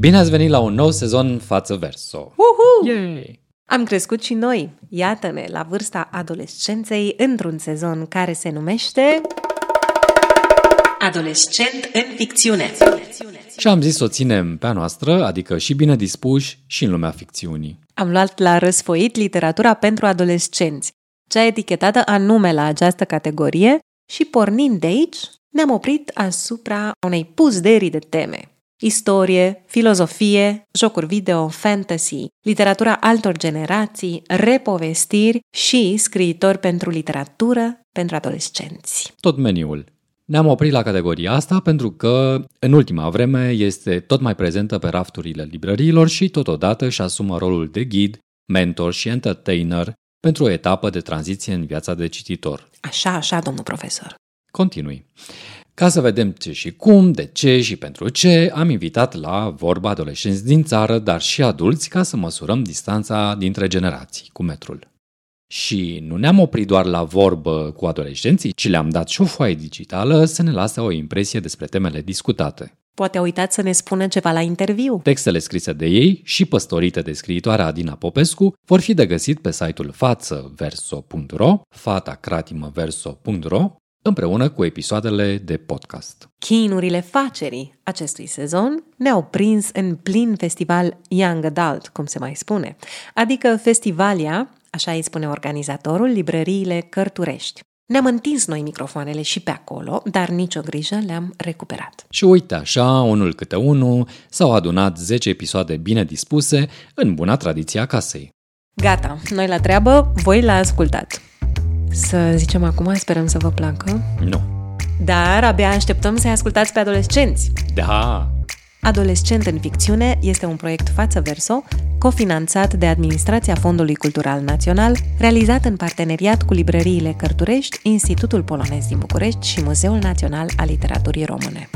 Bine ați venit la un nou sezon Față Verso! Uhu! Yay! Am crescut și noi. Iată-ne la vârsta adolescenței într-un sezon care se numește... Adolescent în ficțiune. Și am zis să o ținem pe a noastră, adică și bine dispuși și în lumea ficțiunii. Am luat la răsfoit literatura pentru adolescenți, cea etichetată anume la această categorie și pornind de aici, ne-am oprit asupra unei puzderii de teme. Istorie, filozofie, jocuri video, fantasy, literatura altor generații, repovestiri și scriitori pentru literatură pentru adolescenți. Tot meniul. Ne-am oprit la categoria asta pentru că în ultima vreme este tot mai prezentă pe rafturile librăriilor și totodată își asumă rolul de ghid, mentor și entertainer pentru o etapă de tranziție în viața de cititor. Așa, așa, domnul profesor. Continui. Ca să vedem ce și cum, de ce și pentru ce, am invitat la vorba adolescenți din țară, dar și adulți, ca să măsurăm distanța dintre generații cu metrul. Și nu ne-am oprit doar la vorbă cu adolescenții, ci le-am dat și o foaie digitală să ne lase o impresie despre temele discutate. Poate a uitat să ne spună ceva la interviu. Textele scrise de ei și păstorite de scriitoarea Adina Popescu vor fi de găsit pe site-ul fațăverso.ro, fatacratimăverso.ro, împreună cu episoadele de podcast. Chinurile facerii acestui sezon ne-au prins în plin festival Young Adult, cum se mai spune, adică festivalia, așa îi spune organizatorul, librăriile Cărturești. Ne-am întins noi microfoanele și pe acolo, dar nicio grijă le-am recuperat. Și uite așa, unul câte unul, s-au adunat 10 episoade bine dispuse în buna tradiție a casei. Gata, noi la treabă, voi la ascultat. Să zicem acum, sperăm să vă placă. Nu. Dar abia așteptăm să-i ascultați pe adolescenți. Da! Adolescent în ficțiune este un proiect față verso, cofinanțat de Administrația Fondului Cultural Național, realizat în parteneriat cu librăriile Cărturești, Institutul Polonez din București și Muzeul Național al Literaturii Române.